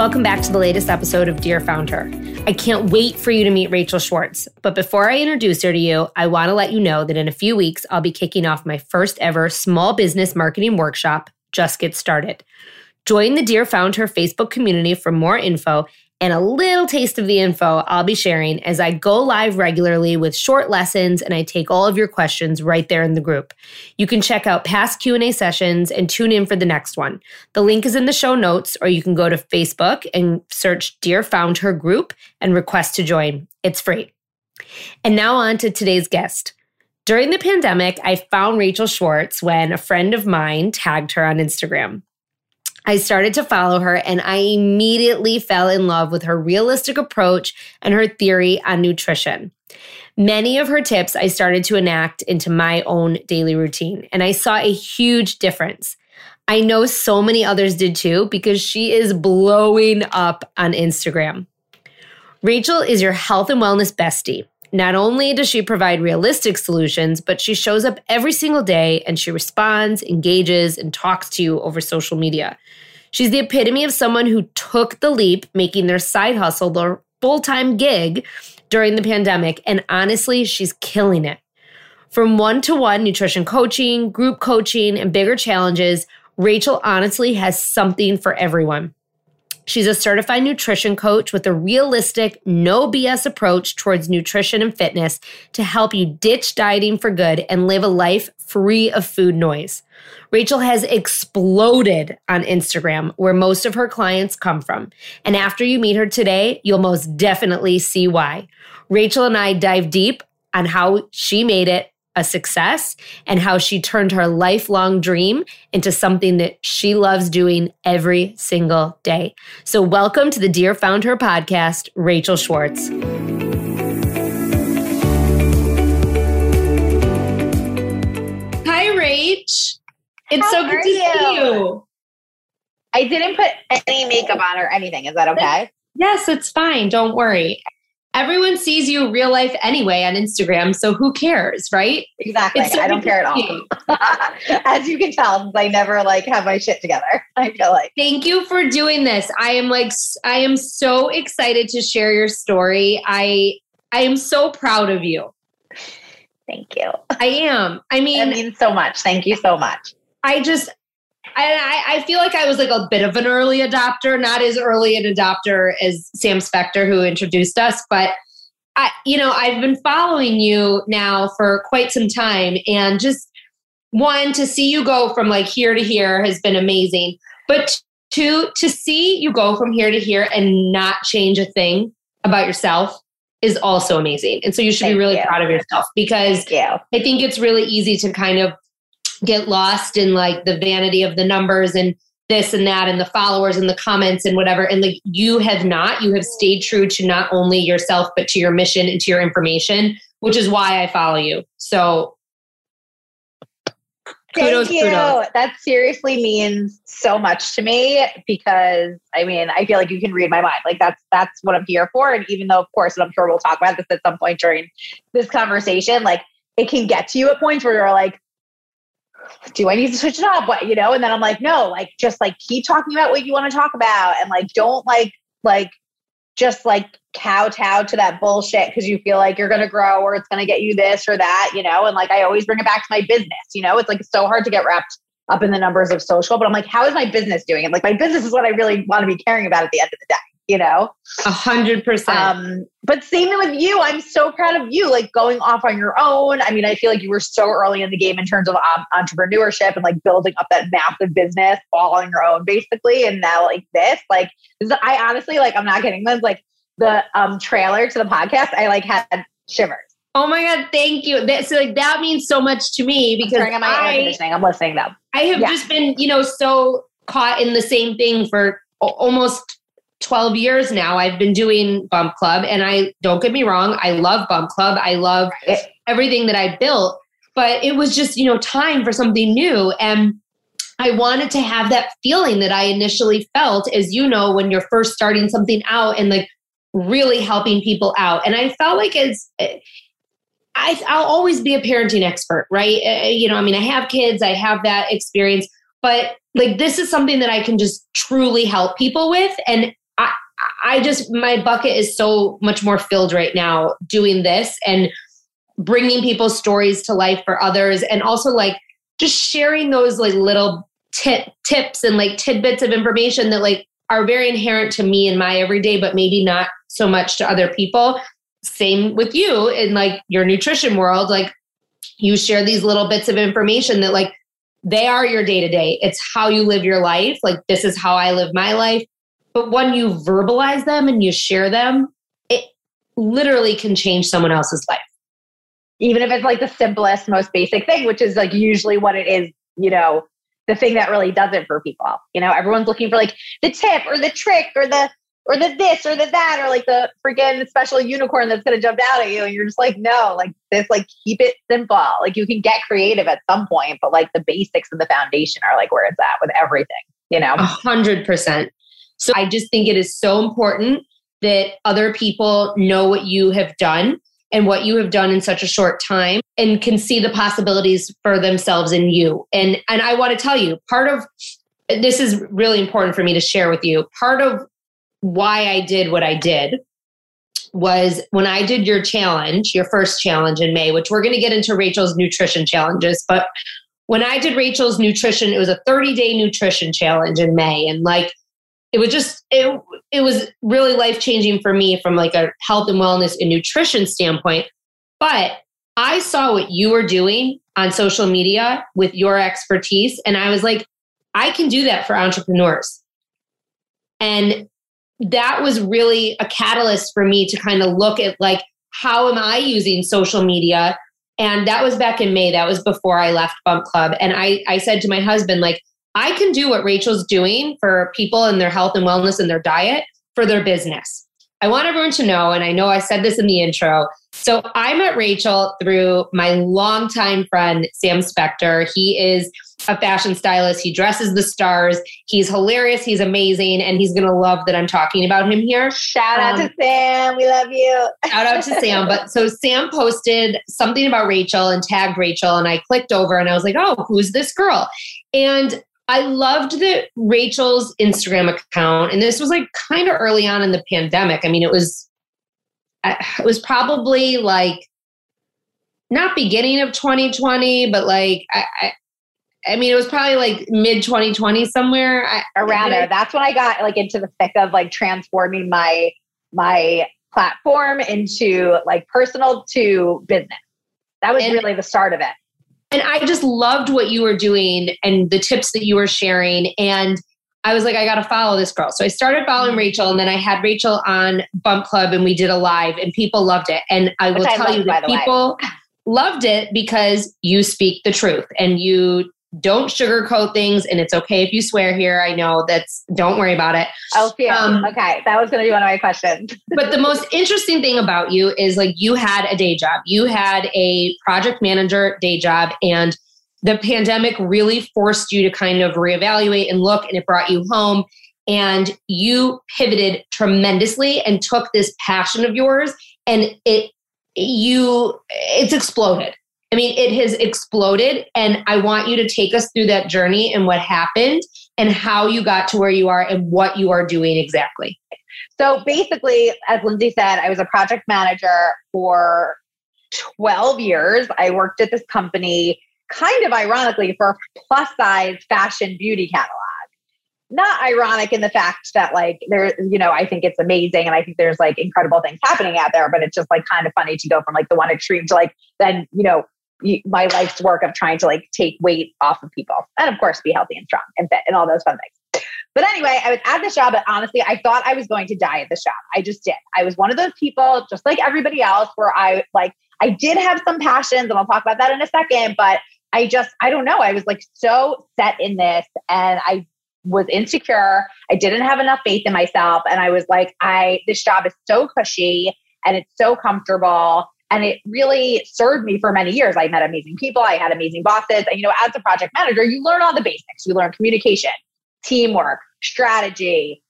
Welcome back to the latest episode of Dear Founder. I can't wait for you to meet Rachel Schwartz. But before I introduce her to you, I want to let you know that in a few weeks, I'll be kicking off my first ever small business marketing workshop, Just Get Started. Join the Dear Founder Facebook community for more info and a little taste of the info I'll be sharing as I go live regularly with short lessons and I take all of your questions right there in the group. You can check out past Q&A sessions and tune in for the next one. The link is in the show notes or you can go to Facebook and search Dear Founder Group and request to join. It's free. And now on to today's guest. During the pandemic, I found Rachel Schwartz when a friend of mine tagged her on Instagram. I started to follow her and I immediately fell in love with her realistic approach and her theory on nutrition. Many of her tips I started to enact into my own daily routine, and I saw a huge difference. I know so many others did too because she is blowing up on Instagram. Rachel is your health and wellness bestie. Not only does she provide realistic solutions, but she shows up every single day and she responds, engages, and talks to you over social media. She's the epitome of someone who took the leap, making their side hustle their full time gig during the pandemic. And honestly, she's killing it. From one to one nutrition coaching, group coaching, and bigger challenges, Rachel honestly has something for everyone. She's a certified nutrition coach with a realistic, no BS approach towards nutrition and fitness to help you ditch dieting for good and live a life free of food noise. Rachel has exploded on Instagram, where most of her clients come from. And after you meet her today, you'll most definitely see why. Rachel and I dive deep on how she made it a success and how she turned her lifelong dream into something that she loves doing every single day. So, welcome to the Dear Founder podcast, Rachel Schwartz. Hi, Rach. It's How so good to are see you? you. I didn't put any makeup on or anything. Is that okay? Yes, it's fine. Don't worry. Everyone sees you real life anyway on Instagram, so who cares, right? Exactly. So I don't care at all. As you can tell, I never like have my shit together. I feel like Thank you for doing this. I am like I am so excited to share your story. I I am so proud of you. thank you. I am. I That mean, means so much. Thank you so much. I just I, I I feel like I was like a bit of an early adopter, not as early an adopter as Sam Spector who introduced us, but I you know, I've been following you now for quite some time and just one to see you go from like here to here has been amazing. But two to see you go from here to here and not change a thing about yourself is also amazing. And so you should Thank be really you. proud of yourself because you. I think it's really easy to kind of get lost in like the vanity of the numbers and this and that and the followers and the comments and whatever. And like you have not, you have stayed true to not only yourself, but to your mission and to your information, which is why I follow you. So kudos, Thank you. kudos. That seriously means so much to me because I mean, I feel like you can read my mind. Like that's that's what I'm here for. And even though, of course, and I'm sure we'll talk about this at some point during this conversation, like it can get to you at points where you're like, do I need to switch it up? What you know? And then I'm like, no, like just like keep talking about what you want to talk about, and like don't like like just like kowtow to that bullshit because you feel like you're going to grow or it's going to get you this or that, you know? And like, I always bring it back to my business, you know? It's like so hard to get wrapped up in the numbers of social, but I'm like, how is my business doing? And like, my business is what I really want to be caring about at the end of the day, you know? A hundred percent. Um, but same with you. I'm so proud of you, like going off on your own. I mean, I feel like you were so early in the game in terms of um, entrepreneurship and like building up that massive business all on your own, basically. And now, like this, like, this, I honestly, like, I'm not kidding. This, like, the um trailer to the podcast, I like had shivers. Oh my god, thank you. That so like that means so much to me because I'm, I, I'm listening though. I have yeah. just been, you know, so caught in the same thing for almost 12 years now. I've been doing Bump Club and I don't get me wrong, I love Bump Club. I love everything that I built, but it was just, you know, time for something new and I wanted to have that feeling that I initially felt as you know when you're first starting something out and like really helping people out. And I felt like as I, I'll always be a parenting expert, right? Uh, you know, I mean, I have kids, I have that experience, but like this is something that I can just truly help people with. And I, I just, my bucket is so much more filled right now doing this and bringing people's stories to life for others. And also like just sharing those like little tip, tips and like tidbits of information that like are very inherent to me in my everyday, but maybe not so much to other people. Same with you in like your nutrition world. Like you share these little bits of information that like they are your day to day. It's how you live your life. Like this is how I live my life. But when you verbalize them and you share them, it literally can change someone else's life. Even if it's like the simplest, most basic thing, which is like usually what it is, you know, the thing that really does it for people. You know, everyone's looking for like the tip or the trick or the or the this or the that or like the freaking special unicorn that's going to jump out at you and you're just like no like this like keep it simple like you can get creative at some point but like the basics and the foundation are like where it's at with everything you know a hundred percent so i just think it is so important that other people know what you have done and what you have done in such a short time and can see the possibilities for themselves in you and and i want to tell you part of this is really important for me to share with you part of why I did what I did was when I did your challenge, your first challenge in May, which we're going to get into Rachel's nutrition challenges. But when I did Rachel's nutrition, it was a 30 day nutrition challenge in May. And like, it was just, it, it was really life changing for me from like a health and wellness and nutrition standpoint. But I saw what you were doing on social media with your expertise. And I was like, I can do that for entrepreneurs. And that was really a catalyst for me to kind of look at like how am I using social media? And that was back in May. That was before I left Bump Club. And I, I said to my husband, like, I can do what Rachel's doing for people and their health and wellness and their diet for their business. I want everyone to know, and I know I said this in the intro. So I met Rachel through my longtime friend, Sam Spector. He is a fashion stylist. He dresses the stars. He's hilarious. He's amazing. And he's going to love that I'm talking about him here. Shout um, out to um, Sam. We love you. shout out to Sam. But so Sam posted something about Rachel and tagged Rachel. And I clicked over and I was like, oh, who's this girl? And I loved that Rachel's Instagram account. And this was like kind of early on in the pandemic. I mean, it was, uh, it was probably like, not beginning of 2020, but like I, I mean, it was probably like mid 2020 somewhere. I, Around there. That's when I got like into the thick of like transforming my my platform into like personal to business. That was and, really the start of it. And I just loved what you were doing and the tips that you were sharing. And I was like, I got to follow this girl. So I started following mm-hmm. Rachel, and then I had Rachel on Bump Club, and we did a live, and people loved it. And I will Which tell I you that people loved it because you speak the truth and you don't sugarcoat things and it's okay if you swear here. I know that's don't worry about it. Oh um, okay that was going to be one of my questions. but the most interesting thing about you is like you had a day job. You had a project manager day job and the pandemic really forced you to kind of reevaluate and look and it brought you home and you pivoted tremendously and took this passion of yours and it you it's exploded I mean, it has exploded. And I want you to take us through that journey and what happened and how you got to where you are and what you are doing exactly. So basically, as Lindsay said, I was a project manager for 12 years. I worked at this company kind of ironically for a plus size fashion beauty catalog. not ironic in the fact that like there, you know, I think it's amazing and I think there's like incredible things happening out there, but it's just like kind of funny to go from like the one extreme to like then, you know, my life's work of trying to like take weight off of people and of course be healthy and strong and fit and all those fun things. But anyway, I was at this job, but honestly, I thought I was going to die at this job. I just did. I was one of those people, just like everybody else, where I like, I did have some passions, and I'll talk about that in a second, but I just, I don't know. I was like so set in this and I was insecure. I didn't have enough faith in myself. And I was like, I, this job is so cushy and it's so comfortable. And it really served me for many years. I met amazing people. I had amazing bosses. And, you know, as a project manager, you learn all the basics. You learn communication, teamwork, strategy,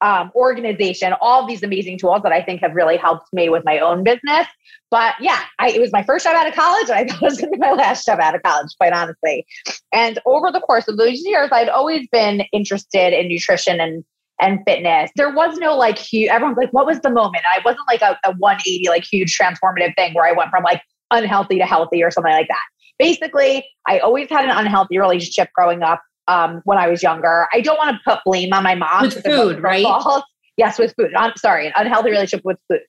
um, organization, all these amazing tools that I think have really helped me with my own business. But yeah, I, it was my first job out of college, and I thought it was going to be my last job out of college, quite honestly. And over the course of those years, I'd always been interested in nutrition and and fitness. There was no like huge. Everyone's like, "What was the moment?" I wasn't like a, a 180, like huge transformative thing where I went from like unhealthy to healthy or something like that. Basically, I always had an unhealthy relationship growing up um, when I was younger. I don't want to put blame on my mom. With food, right? Yes, with food. I'm sorry, an unhealthy relationship with food.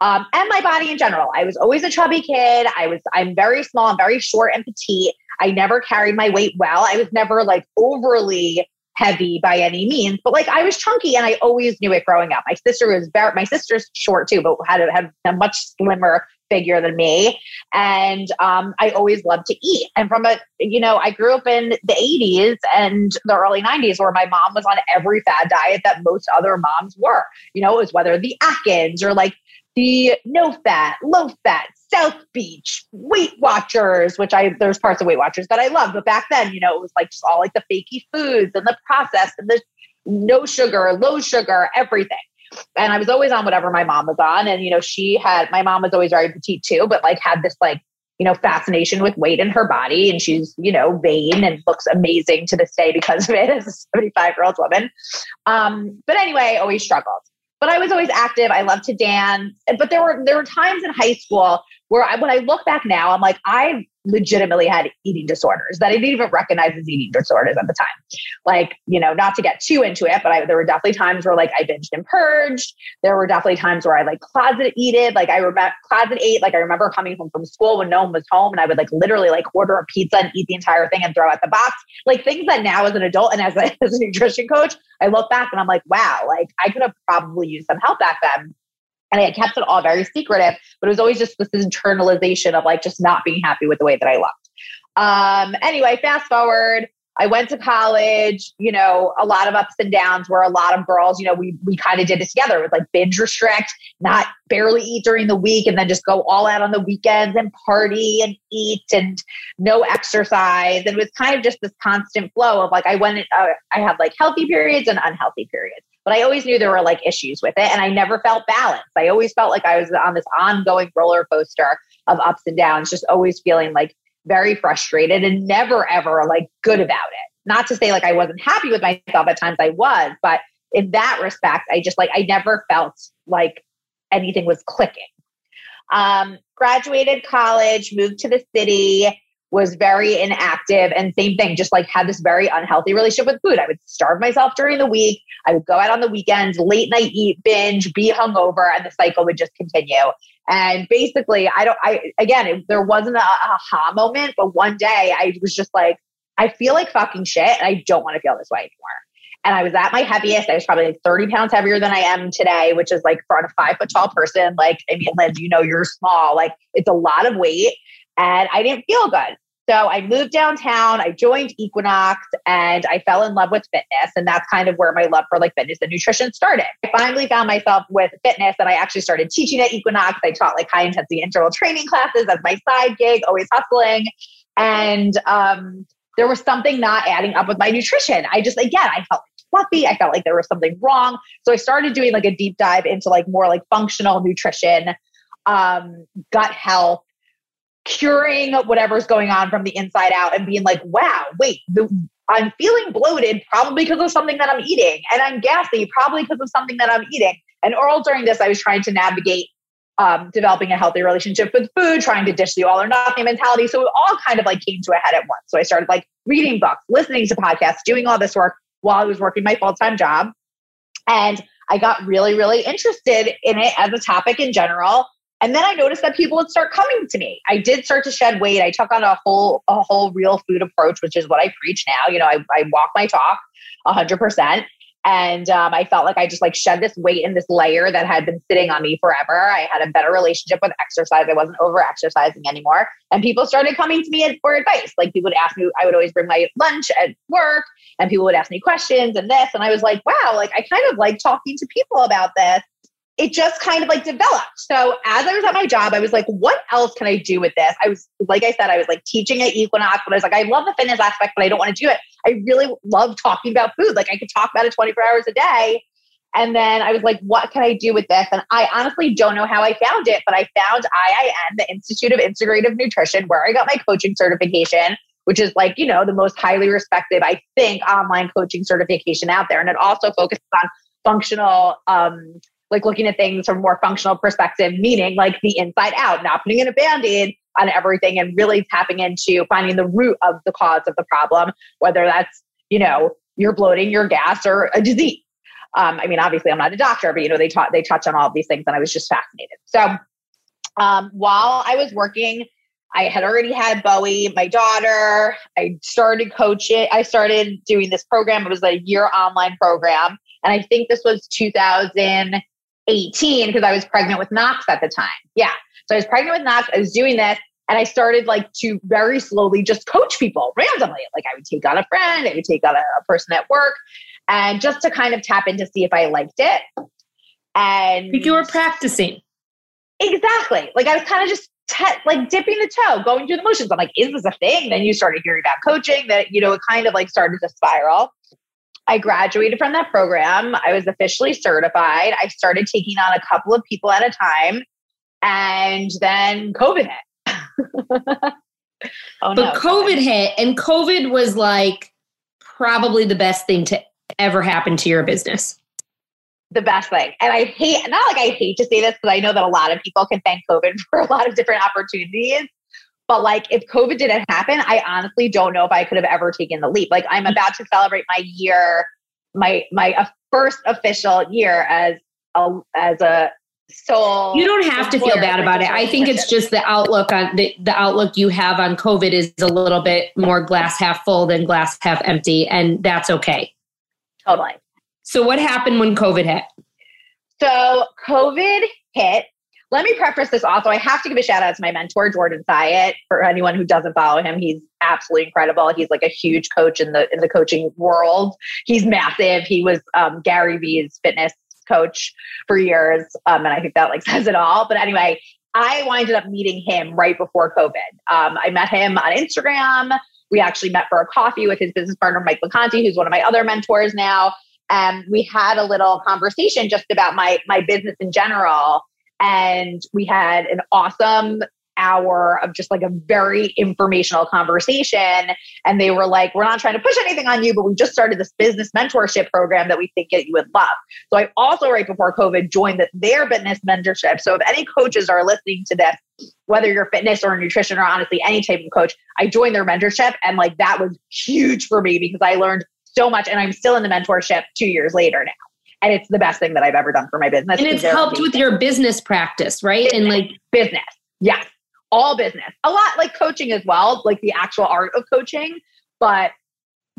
Um, and my body in general. I was always a chubby kid. I was, I'm very small, I'm very short and petite. I never carried my weight well. I was never like overly heavy by any means, but like I was chunky and I always knew it growing up. My sister was very, my sister's short too, but had a, had a much slimmer figure than me. And um, I always loved to eat. And from a, you know, I grew up in the 80s and the early 90s where my mom was on every fad diet that most other moms were. You know, it was whether the Atkins or like the no fat, low fat, South Beach, Weight Watchers, which I there's parts of Weight Watchers that I love, but back then, you know, it was like just all like the fakey foods and the processed and the no sugar, low sugar, everything. And I was always on whatever my mom was on. And, you know, she had, my mom was always very petite too, but like had this like, you know, fascination with weight in her body. And she's, you know, vain and looks amazing to this day because of it as a 75 year old woman. Um, but anyway, always struggled. But I was always active. I loved to dance. But there were there were times in high school where I, when I look back now, I'm like, I legitimately had eating disorders that I didn't even recognize as eating disorders at the time. Like, you know, not to get too into it, but I, there were definitely times where like I binged and purged. There were definitely times where I like closet eated. Like I remember closet ate. Like I remember coming home from school when no one was home and I would like literally like order a pizza and eat the entire thing and throw out the box. Like things that now as an adult and as a, as a nutrition coach, I look back and I'm like, wow, like I could have probably used some help back then and I kept it all very secretive, but it was always just this internalization of like just not being happy with the way that I looked. Um, anyway, fast forward, I went to college, you know, a lot of ups and downs where a lot of girls, you know, we we kind of did it together with like binge restrict, not barely eat during the week and then just go all out on the weekends and party and eat and no exercise. And it was kind of just this constant flow of like I went uh, I had like healthy periods and unhealthy periods. But I always knew there were like issues with it and I never felt balanced. I always felt like I was on this ongoing roller coaster of ups and downs, just always feeling like very frustrated and never ever like good about it. Not to say like I wasn't happy with myself at times I was, but in that respect, I just like I never felt like anything was clicking. Um, graduated college, moved to the city, was very inactive and same thing just like had this very unhealthy relationship with food i would starve myself during the week i would go out on the weekends late night eat binge be hungover and the cycle would just continue and basically i don't i again it, there wasn't a aha moment but one day i was just like i feel like fucking shit and i don't want to feel this way anymore and I was at my heaviest. I was probably like 30 pounds heavier than I am today, which is like for a five foot tall person. Like, I mean, Liz, you know, you're small. Like, it's a lot of weight. And I didn't feel good. So I moved downtown, I joined Equinox, and I fell in love with fitness. And that's kind of where my love for like fitness and nutrition started. I finally found myself with fitness and I actually started teaching at Equinox. I taught like high intensity interval training classes as my side gig, always hustling. And um, there was something not adding up with my nutrition. I just, again, I felt fluffy. I felt like there was something wrong. So I started doing like a deep dive into like more like functional nutrition, um, gut health, curing whatever's going on from the inside out and being like, wow, wait, the, I'm feeling bloated probably because of something that I'm eating. And I'm gassy probably because of something that I'm eating. And all during this, I was trying to navigate um, developing a healthy relationship with food, trying to dish the all or nothing mentality. So it all kind of like came to a head at once. So I started like reading books, listening to podcasts, doing all this work, while I was working my full time job. And I got really, really interested in it as a topic in general. And then I noticed that people would start coming to me. I did start to shed weight. I took on a whole, a whole real food approach, which is what I preach now. You know, I, I walk my talk hundred percent. And um, I felt like I just like shed this weight and this layer that had been sitting on me forever. I had a better relationship with exercise. I wasn't over exercising anymore. And people started coming to me for advice. Like people would ask me, I would always bring my lunch at work and people would ask me questions and this. And I was like, wow, like I kind of like talking to people about this it just kind of like developed. So as I was at my job, I was like, what else can I do with this? I was, like I said, I was like teaching at Equinox, but I was like, I love the fitness aspect, but I don't want to do it. I really love talking about food. Like I could talk about it 24 hours a day. And then I was like, what can I do with this? And I honestly don't know how I found it, but I found IIN, the Institute of Integrative Nutrition, where I got my coaching certification, which is like, you know, the most highly respected, I think, online coaching certification out there. And it also focuses on functional um, like looking at things from a more functional perspective, meaning like the inside out, not putting in a band aid on everything and really tapping into finding the root of the cause of the problem, whether that's, you know, you're bloating, your gas, or a disease. Um, I mean, obviously, I'm not a doctor, but you know, they taught they touch on all of these things, and I was just fascinated. So, um, while I was working, I had already had Bowie, my daughter. I started coaching. I started doing this program. It was a year online program, and I think this was 2000. 18 because I was pregnant with Knox at the time. Yeah. So I was pregnant with Knox. I was doing this and I started like to very slowly just coach people randomly. Like I would take on a friend, I would take on a, a person at work and just to kind of tap in to see if I liked it. And you were practicing. Exactly. Like I was kind of just te- like dipping the toe, going through the motions. I'm like, is this a thing? Then you started hearing about coaching that, you know, it kind of like started to spiral. I graduated from that program. I was officially certified. I started taking on a couple of people at a time. And then COVID hit. oh, but no, COVID hit, and COVID was like probably the best thing to ever happen to your business. The best thing. And I hate, not like I hate to say this because I know that a lot of people can thank COVID for a lot of different opportunities. But like, if COVID didn't happen, I honestly don't know if I could have ever taken the leap. Like, I'm about to celebrate my year, my my first official year as a as a soul. You don't have to feel bad about it. I think it's just the outlook on the, the outlook you have on COVID is a little bit more glass half full than glass half empty, and that's okay. Totally. So, what happened when COVID hit? So, COVID hit let me preface this also. I have to give a shout out to my mentor, Jordan Syatt. For anyone who doesn't follow him, he's absolutely incredible. He's like a huge coach in the in the coaching world. He's massive. He was um, Gary Vee's fitness coach for years, um, and I think that like says it all. But anyway, I winded up meeting him right before COVID. Um, I met him on Instagram. We actually met for a coffee with his business partner, Mike Vacanti, who's one of my other mentors now. And we had a little conversation just about my my business in general and we had an awesome hour of just like a very informational conversation. And they were like, We're not trying to push anything on you, but we just started this business mentorship program that we think that you would love. So I also, right before COVID, joined the, their business mentorship. So if any coaches are listening to this, whether you're fitness or nutrition or honestly any type of coach, I joined their mentorship. And like that was huge for me because I learned so much. And I'm still in the mentorship two years later now and it's the best thing that I've ever done for my business. And it's helped with your business practice, right? Business, and like business, yes, all business, a lot like coaching as well, like the actual art of coaching, but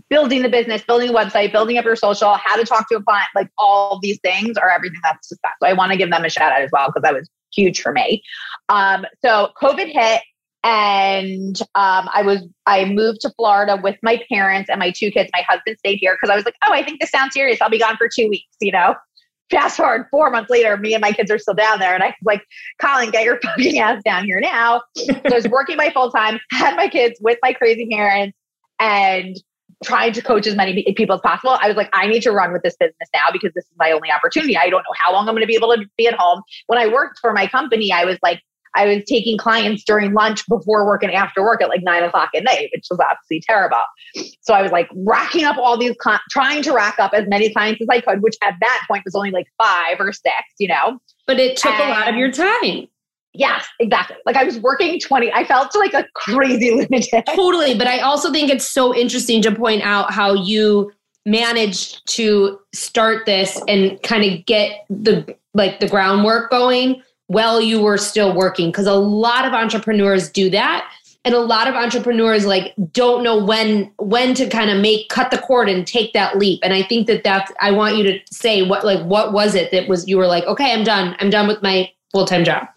building the business, building a website, building up your social, how to talk to a client, like all these things are everything that's success. So I want to give them a shout out as well because that was huge for me. Um, so COVID hit and um, I was I moved to Florida with my parents and my two kids. My husband stayed here because I was like, oh, I think this sounds serious. I'll be gone for two weeks. You know. Fast forward four months later, me and my kids are still down there, and I was like, Colin, get your fucking ass down here now. so I was working my full time, had my kids with my crazy parents, and trying to coach as many people as possible. I was like, I need to run with this business now because this is my only opportunity. I don't know how long I'm going to be able to be at home. When I worked for my company, I was like I was taking clients during lunch before work and after work at like nine o'clock at night, which was absolutely terrible. So I was like racking up all these, cl- trying to rack up as many clients as I could, which at that point was only like five or six, you know? But it took and a lot of your time. Yes, exactly. Like I was working 20. I felt like a crazy lunatic. Totally. But I also think it's so interesting to point out how you managed to start this and kind of get the like the groundwork going while you were still working because a lot of entrepreneurs do that. And a lot of entrepreneurs like don't know when when to kind of make cut the cord and take that leap. And i think that that's i want you to say what like what was it that was you were like okay i'm done. I'm done with my full-time job.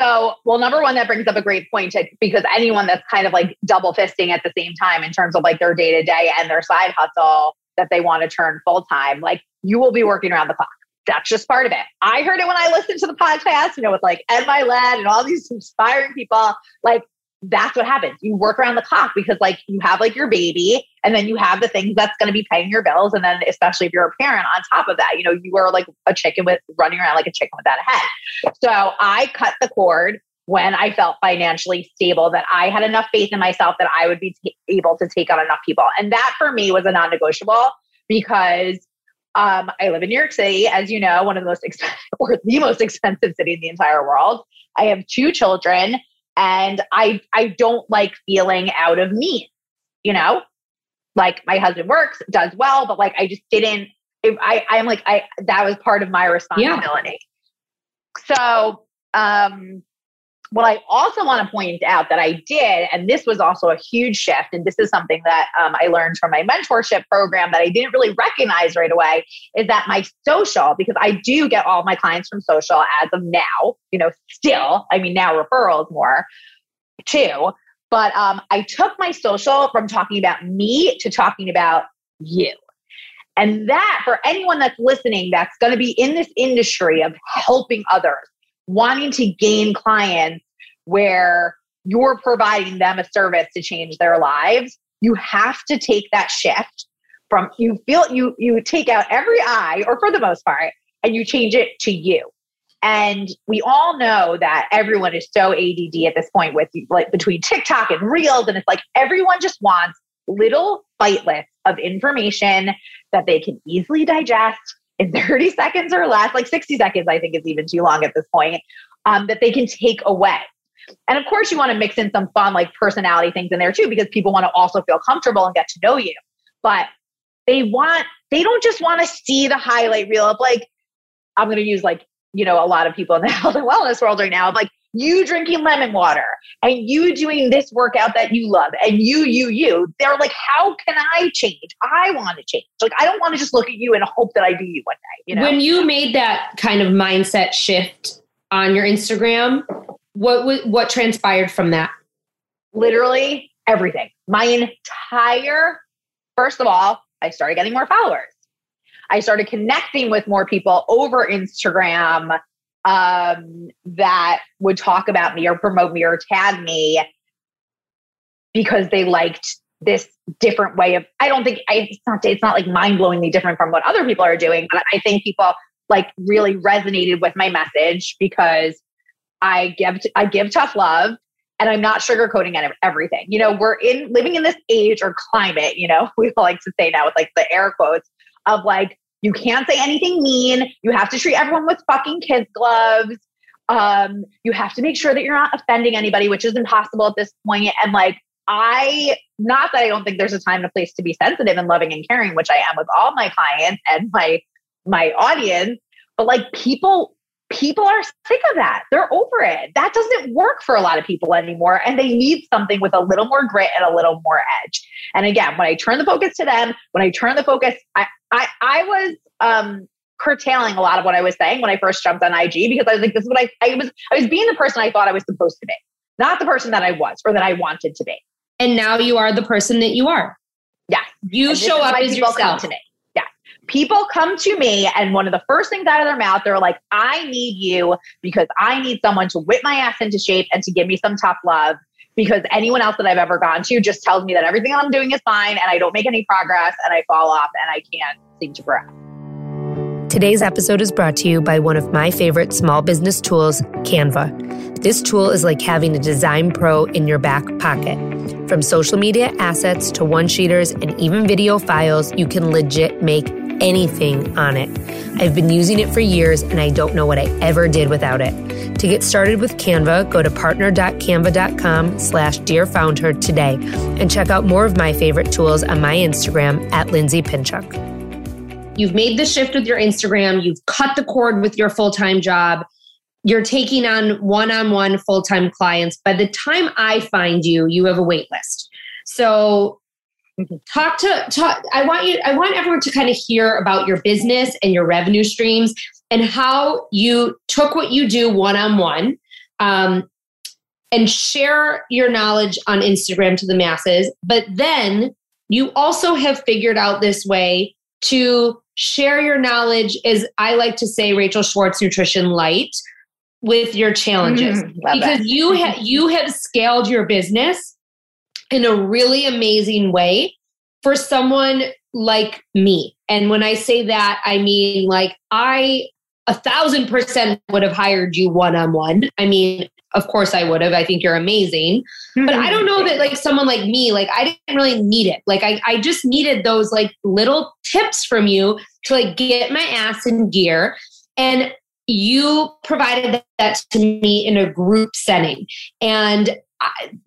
So, well, number one, that brings up a great point because anyone that's kind of like double fisting at the same time in terms of like their day to day and their side hustle that they want to turn full time, like you will be working around the clock. That's just part of it. I heard it when I listened to the podcast, you know, with like Ed Mylett and all these inspiring people. Like that's what happens. You work around the clock because like you have like your baby and then you have the things that's going to be paying your bills. And then especially if you're a parent on top of that, you know, you are like a chicken with running around like a chicken without a head. So I cut the cord when I felt financially stable that I had enough faith in myself that I would be t- able to take on enough people. And that for me was a non-negotiable because um, I live in New York City, as you know, one of the most expensive or the most expensive city in the entire world. I have two children and I I don't like feeling out of means, you know? Like my husband works, does well, but like I just didn't I I'm like I that was part of my responsibility. Yeah. So um what I also want to point out that I did, and this was also a huge shift, and this is something that um, I learned from my mentorship program that I didn't really recognize right away, is that my social, because I do get all my clients from social as of now, you know, still, I mean, now referrals more too. But um, I took my social from talking about me to talking about you. And that, for anyone that's listening, that's going to be in this industry of helping others, wanting to gain clients where you're providing them a service to change their lives, you have to take that shift from you feel you you take out every I or for the most part and you change it to you. And we all know that everyone is so ADD at this point with like between TikTok and Reels and it's like everyone just wants little bite lists of information that they can easily digest in 30 seconds or less, like 60 seconds, I think is even too long at this point, um, that they can take away. And of course, you want to mix in some fun, like personality things in there too, because people want to also feel comfortable and get to know you. But they want, they don't just want to see the highlight reel of like, I'm going to use like, you know, a lot of people in the health and wellness world right now of like, you drinking lemon water and you doing this workout that you love and you, you, you. They're like, how can I change? I want to change. Like, I don't want to just look at you and hope that I do you one day. You know? When you made that kind of mindset shift on your Instagram, what what transpired from that? Literally everything. My entire first of all, I started getting more followers. I started connecting with more people over Instagram um, that would talk about me or promote me or tag me because they liked this different way of i don't think I, it's not it's not like mind-blowingly different from what other people are doing but i think people like really resonated with my message because I give I give tough love and I'm not sugarcoating everything. You know, we're in living in this age or climate, you know, we like to say now with like the air quotes of like, you can't say anything mean. You have to treat everyone with fucking kids gloves. Um, you have to make sure that you're not offending anybody, which is impossible at this point. And like, I, not that I don't think there's a time and a place to be sensitive and loving and caring, which I am with all my clients and my, my audience, but like people people are sick of that. They're over it. That doesn't work for a lot of people anymore. And they need something with a little more grit and a little more edge. And again, when I turn the focus to them, when I turn the focus, I I, I was um curtailing a lot of what I was saying when I first jumped on IG because I was like, this is what I I was I was being the person I thought I was supposed to be, not the person that I was or that I wanted to be. And now you are the person that you are. Yeah. You show up as yourself. to me people come to me and one of the first things out of their mouth they're like i need you because i need someone to whip my ass into shape and to give me some tough love because anyone else that i've ever gone to just tells me that everything i'm doing is fine and i don't make any progress and i fall off and i can't seem to grow Today's episode is brought to you by one of my favorite small business tools, Canva. This tool is like having a design pro in your back pocket. From social media assets to one sheeters and even video files, you can legit make anything on it. I've been using it for years and I don't know what I ever did without it. To get started with Canva, go to partner.canva.com slash dearfoundher today and check out more of my favorite tools on my Instagram at Lindsay Pinchuk. You've made the shift with your Instagram, you've cut the cord with your full-time job, you're taking on one-on-one full-time clients. By the time I find you, you have a wait list. So talk to talk i want you i want everyone to kind of hear about your business and your revenue streams and how you took what you do one-on-one um, and share your knowledge on instagram to the masses but then you also have figured out this way to share your knowledge is i like to say rachel schwartz nutrition light with your challenges mm, because you have you have scaled your business in a really amazing way for someone like me. And when I say that, I mean like I a thousand percent would have hired you one on one. I mean, of course I would have. I think you're amazing. But I don't know that like someone like me, like I didn't really need it. Like I, I just needed those like little tips from you to like get my ass in gear. And you provided that to me in a group setting. And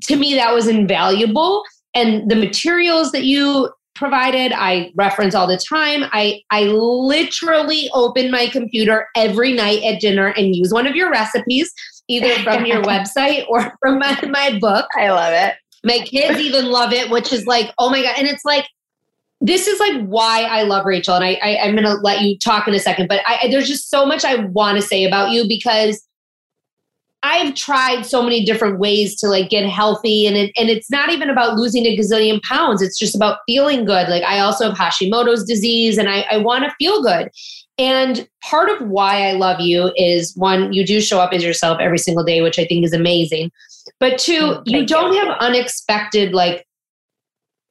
to me, that was invaluable. And the materials that you provided, I reference all the time. I, I literally open my computer every night at dinner and use one of your recipes, either from your website or from my, my book. I love it. My kids even love it, which is like, oh my God. And it's like, this is like why I love Rachel. And I, I, am going to let you talk in a second, but I, there's just so much I want to say about you because I've tried so many different ways to like get healthy and it, and it's not even about losing a gazillion pounds. It's just about feeling good. Like I also have Hashimoto's disease and I, I want to feel good. And part of why I love you is one, you do show up as yourself every single day, which I think is amazing. But two, mm, you don't you. have unexpected like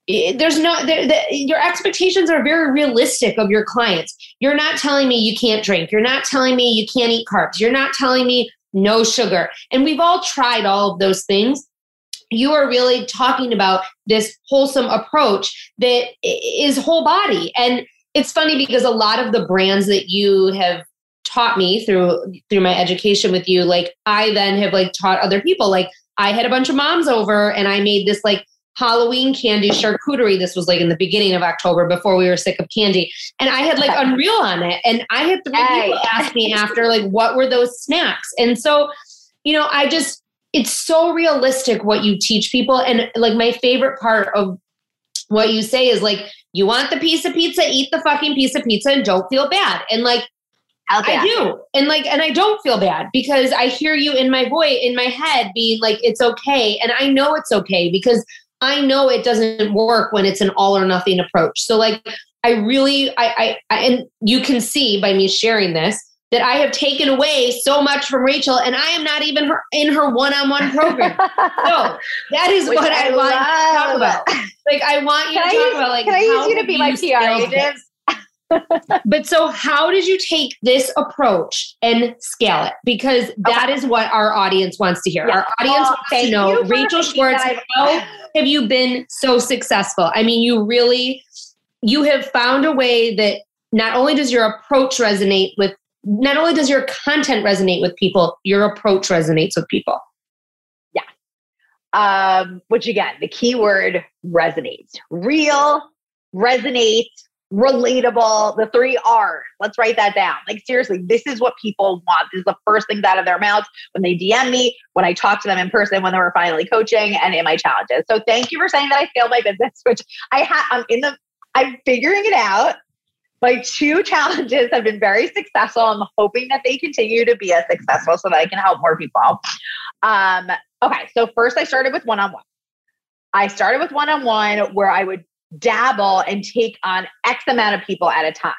there's no there, the, your expectations are very realistic of your clients you're not telling me you can't drink you're not telling me you can't eat carbs you're not telling me no sugar. And we've all tried all of those things. You are really talking about this wholesome approach that is whole body. And it's funny because a lot of the brands that you have taught me through through my education with you like i then have like taught other people like i had a bunch of moms over and i made this like Halloween candy charcuterie. This was like in the beginning of October before we were sick of candy. And I had like Unreal on it. And I had three hey. people ask me after, like, what were those snacks? And so, you know, I just, it's so realistic what you teach people. And like, my favorite part of what you say is like, you want the piece of pizza, eat the fucking piece of pizza and don't feel bad. And like, I do. And like, and I don't feel bad because I hear you in my voice, in my head being like, it's okay. And I know it's okay because I know it doesn't work when it's an all or nothing approach. So like I really I, I, I and you can see by me sharing this that I have taken away so much from Rachel, and I am not even her, in her one-on-one program. so that is Which what I, I want to talk about. Like I want you can to I talk use, about like can I use you to be my PR agent? But so how did you take this approach and scale it? Because that okay. is what our audience wants to hear. Yeah. our audience well, wants to know rachel schwartz how have you been so successful? I mean you really you have found a way that not only does your approach resonate with not only does your content resonate with people your approach resonates with people. Yeah. Um which again the keyword resonates. Real resonates relatable, the three R. Let's write that down. Like, seriously, this is what people want. This is the first things out of their mouths when they DM me, when I talk to them in person, when they were finally coaching, and in my challenges. So, thank you for saying that I failed my business, which I had. I'm in the, I'm figuring it out. My two challenges have been very successful. I'm hoping that they continue to be as successful so that I can help more people. Um, okay, so first I started with one on one. I started with one on one where I would dabble and take on X amount of people at a time.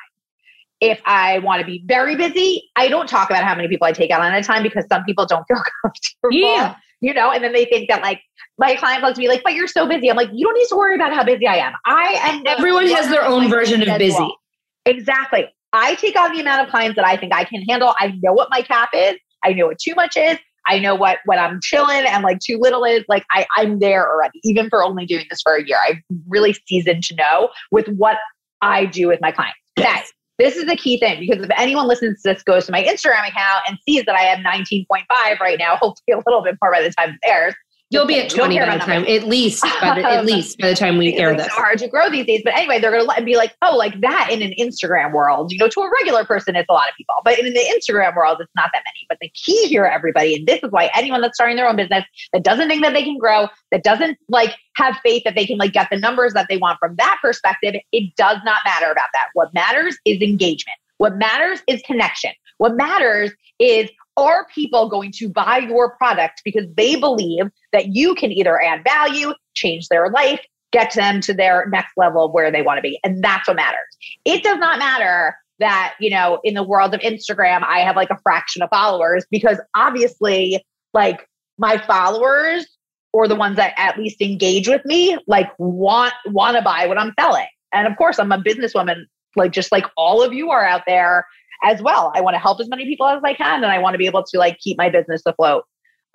If I want to be very busy, I don't talk about how many people I take on at a time because some people don't feel comfortable. Yeah. You know, and then they think that like my client loves to be like, but you're so busy. I'm like, you don't need to worry about how busy I am. I am everyone has their own version of busy. Well. Exactly. I take on the amount of clients that I think I can handle. I know what my cap is. I know what too much is. I know what what I'm chilling and like too little is. Like I I'm there already, even for only doing this for a year. I've really seasoned to know with what I do with my clients. Yes. this is the key thing because if anyone listens to this, goes to my Instagram account and sees that I have 19.5 right now, hopefully a little bit more by the time it airs. You'll be at 20 by the time, at least by the, at least by the time we air this. It's so hard to grow these days. But anyway, they're going to be like, oh, like that in an Instagram world. You know, to a regular person, it's a lot of people. But in the Instagram world, it's not that many. But the key here, everybody, and this is why anyone that's starting their own business that doesn't think that they can grow, that doesn't like have faith that they can like get the numbers that they want from that perspective, it does not matter about that. What matters is engagement. What matters is connection. What matters is are people going to buy your product because they believe that you can either add value, change their life, get them to their next level where they want to be? And that's what matters. It does not matter that, you know, in the world of Instagram, I have like a fraction of followers because obviously, like my followers or the ones that at least engage with me, like want want to buy what I'm selling. And of course, I'm a businesswoman, like just like all of you are out there as well. I want to help as many people as I can, and I want to be able to like keep my business afloat.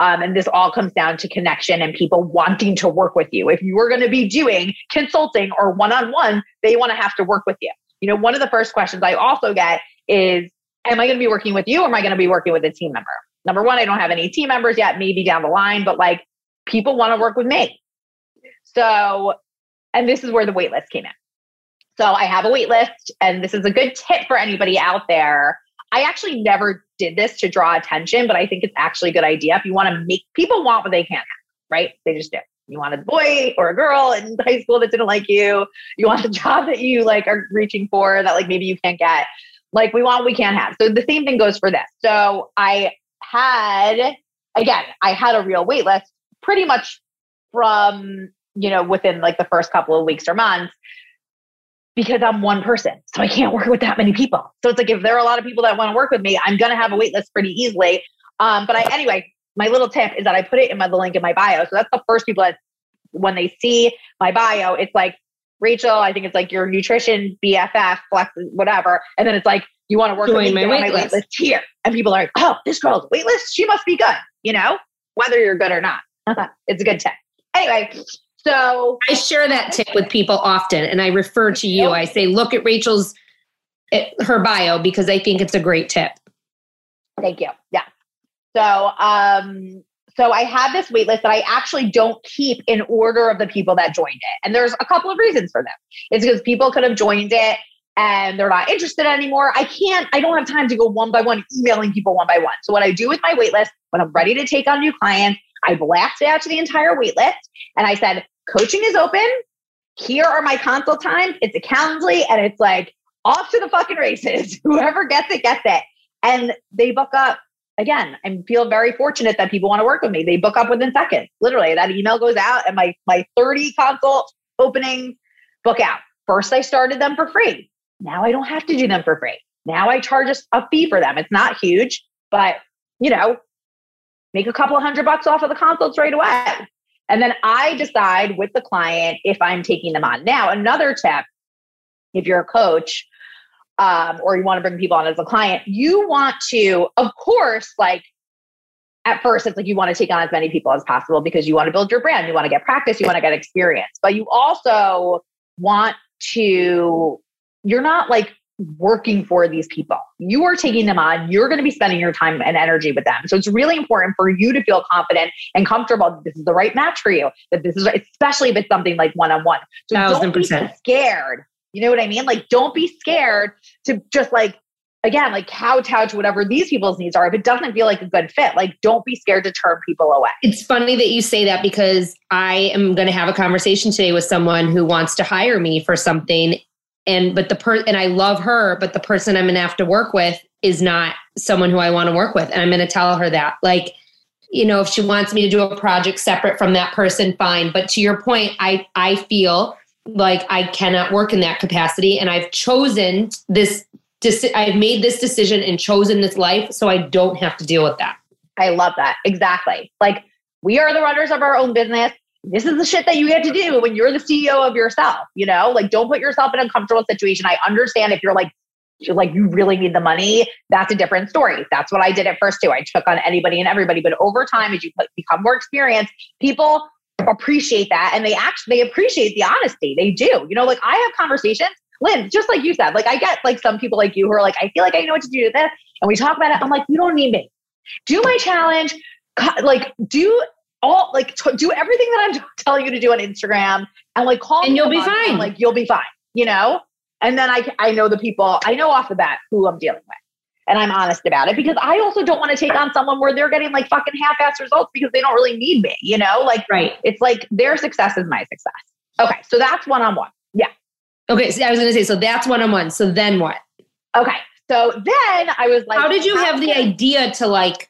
Um, and this all comes down to connection and people wanting to work with you. If you are going to be doing consulting or one on one, they want to have to work with you. You know, one of the first questions I also get is, Am I going to be working with you or am I going to be working with a team member? Number one, I don't have any team members yet, maybe down the line, but like people want to work with me. So, and this is where the waitlist came in. So I have a wait list, and this is a good tip for anybody out there. I actually never did this to draw attention, but I think it's actually a good idea. If you want to make people want what they can't have, right? They just do. You want a boy or a girl in high school that didn't like you. You want a job that you like are reaching for that like maybe you can't get. Like we want, we can't have. So the same thing goes for this. So I had again, I had a real wait list pretty much from you know within like the first couple of weeks or months because I'm one person. So I can't work with that many people. So it's like if there are a lot of people that want to work with me, I'm going to have a wait list pretty easily. Um, but I, anyway, my little tip is that I put it in my the link in my bio. So that's the first people that when they see my bio, it's like Rachel, I think it's like your nutrition BFF, flex, whatever. And then it's like, you want to work Join with me, my, wait list. wait list here. And people are like, oh, this girl's wait list, she must be good, you know, whether you're good or not. it's a good tip. Anyway, so I share that tip with people often, and I refer to you. I say, look at Rachel's eh, her bio because I think it's a great tip. Thank you. Yeah. So, um, so I have this wait list that I actually don't keep in order of the people that joined it. And there's a couple of reasons for them. It's because people could have joined it and they're not interested anymore. I can't, I don't have time to go one by one, emailing people one by one. So what I do with my wait list, when I'm ready to take on new clients, I blasted out to the entire wait list. And I said, coaching is open. Here are my consult times. It's a Calendly and it's like off to the fucking races. Whoever gets it, gets it. And they book up again. I feel very fortunate that people want to work with me. They book up within seconds. Literally, that email goes out and my my 30 consult openings book out. First, I started them for free. Now I don't have to do them for free. Now I charge a fee for them. It's not huge, but you know, make a couple hundred bucks off of the consults right away. And then I decide with the client if I'm taking them on. Now, another tip if you're a coach um, or you want to bring people on as a client, you want to, of course, like at first, it's like you want to take on as many people as possible because you want to build your brand, you want to get practice, you want to get experience, but you also want to, you're not like working for these people. You are taking them on. You're going to be spending your time and energy with them. So it's really important for you to feel confident and comfortable that this is the right match for you. That this is especially if it's something like one on one. So Thousand don't be percent. scared. You know what I mean? Like don't be scared to just like again like kowtow to whatever these people's needs are. If it doesn't feel like a good fit, like don't be scared to turn people away. It's funny that you say that because I am going to have a conversation today with someone who wants to hire me for something and but the per and I love her, but the person I'm gonna have to work with is not someone who I want to work with. And I'm gonna tell her that. Like, you know, if she wants me to do a project separate from that person, fine. But to your point, I I feel like I cannot work in that capacity. And I've chosen this I've made this decision and chosen this life so I don't have to deal with that. I love that. Exactly. Like we are the runners of our own business. This is the shit that you get to do when you're the CEO of yourself, you know? Like don't put yourself in a comfortable situation. I understand if you're like you're like you really need the money, that's a different story. That's what I did at first too. I took on anybody and everybody, but over time as you become more experienced, people appreciate that and they actually they appreciate the honesty. They do. You know, like I have conversations Lynn, just like you said, like I get like some people like you who are like, I feel like I know what to do with this. And we talk about it. I'm like, you don't need me. Do my challenge, like do all like t- do everything that I'm t- telling you to do on Instagram and like call and you'll be fine. And, like you'll be fine, you know? And then I I know the people, I know off the bat who I'm dealing with. And I'm honest about it because I also don't want to take on someone where they're getting like fucking half-ass results because they don't really need me, you know? Like right. it's like their success is my success. Okay, so that's one-on-one. Yeah. Okay, so I was gonna say, so that's one-on-one. So then what? Okay. So then I was like, How did you have the idea to like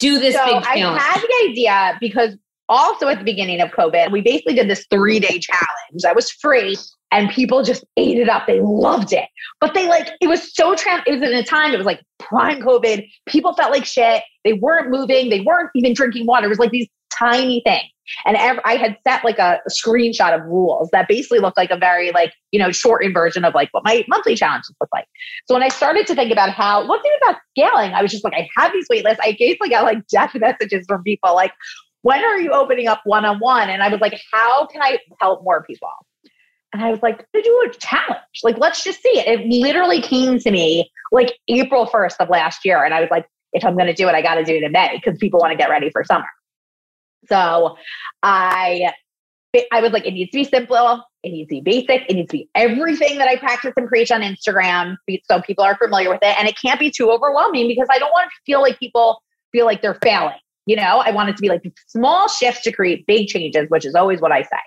do this so big I had the idea because also at the beginning of COVID, we basically did this three day challenge that was free and people just ate it up. They loved it. But they like, it was so trans, it was in a time, it was like prime COVID. People felt like shit. They weren't moving. They weren't even drinking water. It was like these tiny things. And I had set like a, a screenshot of rules that basically looked like a very like, you know, shortened version of like what my monthly challenges look like. So when I started to think about how, what's even about scaling, I was just like, I have these wait lists. I basically got like death messages from people like, when are you opening up one on one? And I was like, how can I help more people? And I was like, to do a challenge. Like, let's just see it. It literally came to me like April 1st of last year. And I was like, if I'm going to do it, I got to do it in May because people want to get ready for summer. So I, I was like, it needs to be simple. It needs to be basic. It needs to be everything that I practice and preach on Instagram so people are familiar with it. And it can't be too overwhelming because I don't want to feel like people feel like they're failing. You know, I want it to be like small shifts to create big changes, which is always what I say.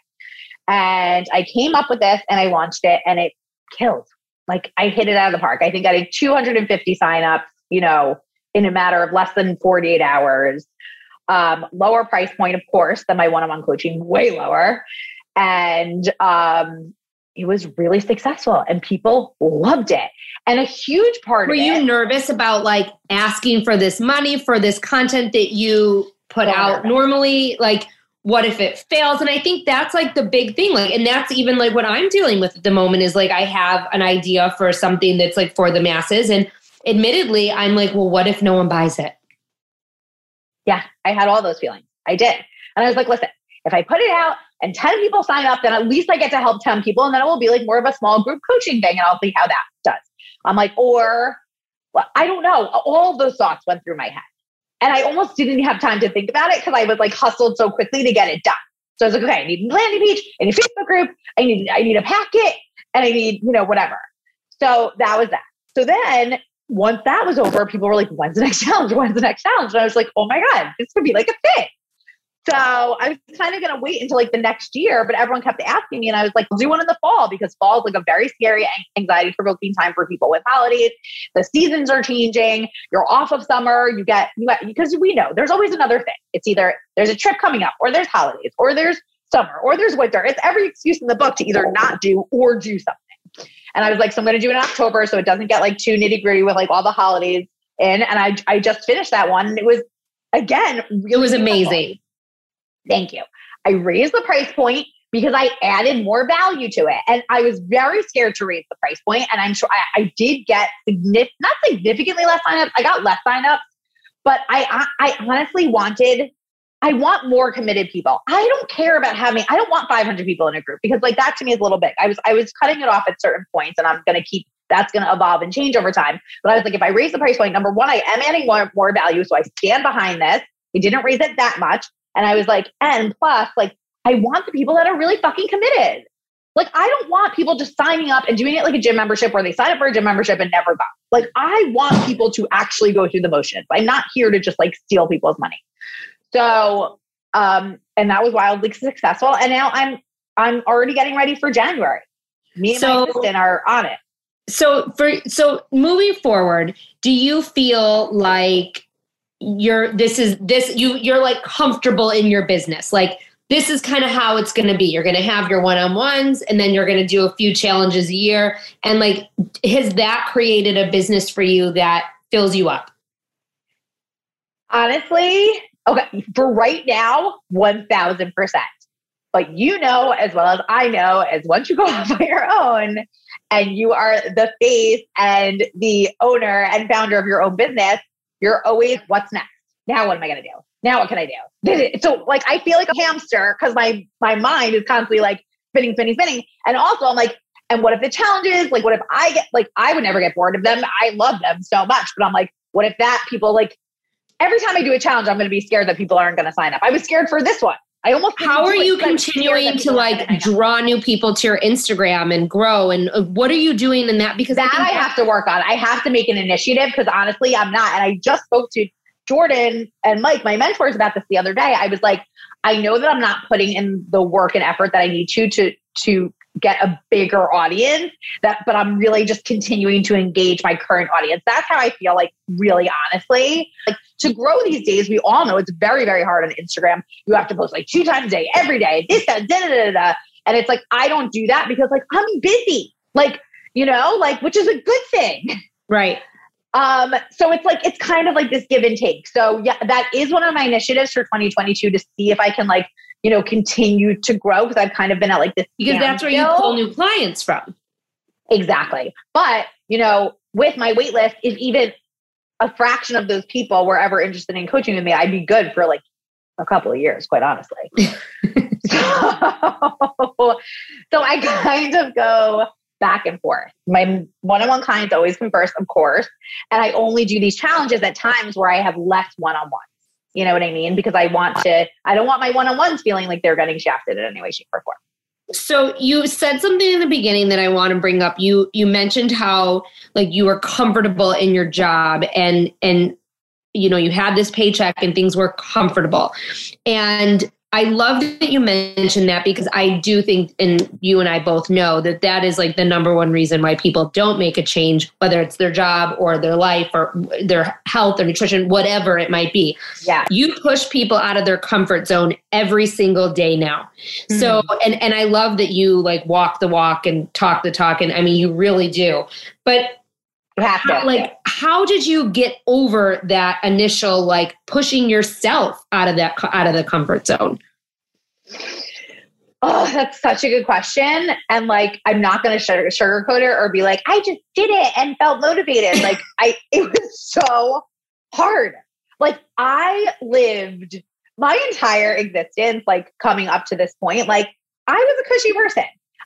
And I came up with this and I launched it and it killed. Like I hit it out of the park. I think I had 250 signups, you know, in a matter of less than 48 hours. Um, lower price point, of course, than my one-on-one coaching, way lower. And um, it was really successful and people loved it. And a huge part Were you it, nervous about like asking for this money for this content that you put So out nervous. normally? Like, what if it fails? And I think that's like the big thing. Like, and that's even like what I'm dealing with at the moment is like I have an idea for something that's like for the masses. And admittedly, I'm like, well, what if no one buys it? Yeah, I had all those feelings. I did. And I was like, listen, if I put it out and 10 people sign up, then at least I get to help 10 people. And then it will be like more of a small group coaching thing. And I'll see how that does. I'm like, or well, I don't know. All those thoughts went through my head. And I almost didn't have time to think about it because I was like hustled so quickly to get it done. So I was like, okay, I need a landing page, I need a Facebook group, I need I need a packet, and I need, you know, whatever. So that was that. So then once that was over, people were like, when's the next challenge? When's the next challenge? And I was like, oh my God, this could be like a thing. So I was kind of going to wait until like the next year, but everyone kept asking me, and I was like, do one in the fall because fall is like a very scary, anxiety provoking time for people with holidays. The seasons are changing. You're off of summer. You get you get, because we know there's always another thing. It's either there's a trip coming up, or there's holidays, or there's summer, or there's winter. It's every excuse in the book to either not do or do something. And I was like, so I'm going to do it in October, so it doesn't get like too nitty gritty with like all the holidays in. And I I just finished that one, and it was again really It was beautiful. amazing. Thank you. I raised the price point because I added more value to it. And I was very scared to raise the price point. point, And I'm sure I, I did get signif- not significantly less signups. I got less signups, but I, I, I honestly wanted, I want more committed people. I don't care about having, I don't want 500 people in a group because like that to me is a little big. I was, I was cutting it off at certain points and I'm going to keep, that's going to evolve and change over time. But I was like, if I raise the price point, number one, I am adding more, more value. So I stand behind this. I didn't raise it that much. And I was like, and plus, like, I want the people that are really fucking committed. Like, I don't want people just signing up and doing it like a gym membership where they sign up for a gym membership and never go. Like, I want people to actually go through the motions. I'm not here to just like steal people's money. So, um, and that was wildly successful. And now I'm I'm already getting ready for January. Me and So- my assistant are on it. So for so moving forward, do you feel like you're this is this you you're like comfortable in your business? Like this is kind of how it's going to be. You're going to have your one-on-ones and then you're going to do a few challenges a year and like has that created a business for you that fills you up? Honestly, okay, for right now, 1000%. But you know, as well as I know, as once you go off on your own and you are the face and the owner and founder of your own business, you're always, what's next? Now, what am I going to do? Now, what can I do? So, like, I feel like a hamster because my my mind is constantly like spinning, spinning, spinning. And also, I'm like, And what if the challenges, like, what if I get, like, I would never get bored of them. I love them so much. But I'm like, what if that people, like, every time I do a challenge, I'm going to be scared that people aren't going to sign up. I was scared for this one. I almost. How are you continuing to like draw new people to your Instagram and grow? And uh, what are you doing in that? Because that I, I have to work on. I have to make an initiative because honestly, I'm not. And I just spoke to Jordan and Mike, my mentors, about this the other day. I was like, I know that I'm not putting in the work and effort that I need to to to get a bigger audience that but i'm really just continuing to engage my current audience that's how i feel like really honestly like to grow these days we all know it's very very hard on instagram you have to post like two times a day every day this that da, da, da, da. and it's like i don't do that because like i'm busy like you know like which is a good thing right um, so it's like it's kind of like this give and take. So yeah, that is one of my initiatives for 2022 to see if I can like you know, continue to grow because I've kind of been at like this. Because that's where you pull new clients from. Exactly. But, you know, with my wait list, if even a fraction of those people were ever interested in coaching with me, I'd be good for like a couple of years, quite honestly. so, so I kind of go back and forth. My one on one clients always come first, of course. And I only do these challenges at times where I have less one on one. You know what I mean? Because I want to, I don't want my one on ones feeling like they're getting shafted in any way, shape, or form. So you said something in the beginning that I want to bring up. You you mentioned how like you were comfortable in your job and and you know you had this paycheck and things were comfortable. And I love that you mentioned that because I do think, and you and I both know that that is like the number one reason why people don't make a change, whether it's their job or their life or their health or nutrition, whatever it might be. Yeah. You push people out of their comfort zone every single day now. Mm-hmm. So, and, and I love that you like walk the walk and talk the talk. And I mean, you really do. But how, like how did you get over that initial like pushing yourself out of that out of the comfort zone? Oh that's such a good question. And like i'm not going to sugar, sugarcoat it or be like i just did it and felt motivated. Like i it was so hard. Like i lived my entire existence like coming up to this point like i was a cushy person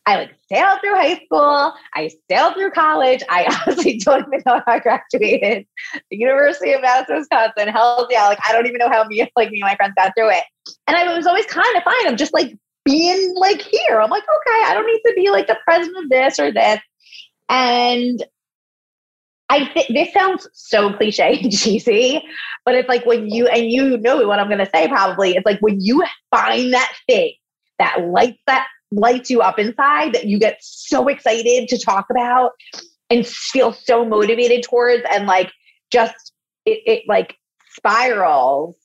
I like sailed through high school. I sailed through college. I honestly don't even know how I graduated. The University of Madison, Wisconsin. Hell yeah. Like I don't even know how me like me and my friends got through it. And I was always kind of fine. I'm just like being like here. I'm like, okay, I don't need to be like the president of this or this. And I think this sounds so cliche and cheesy, but it's like when you and you know what I'm gonna say probably, it's like when you find that thing that lights that lights you up inside that you get so excited to talk about and feel so motivated towards and like just it, it like spirals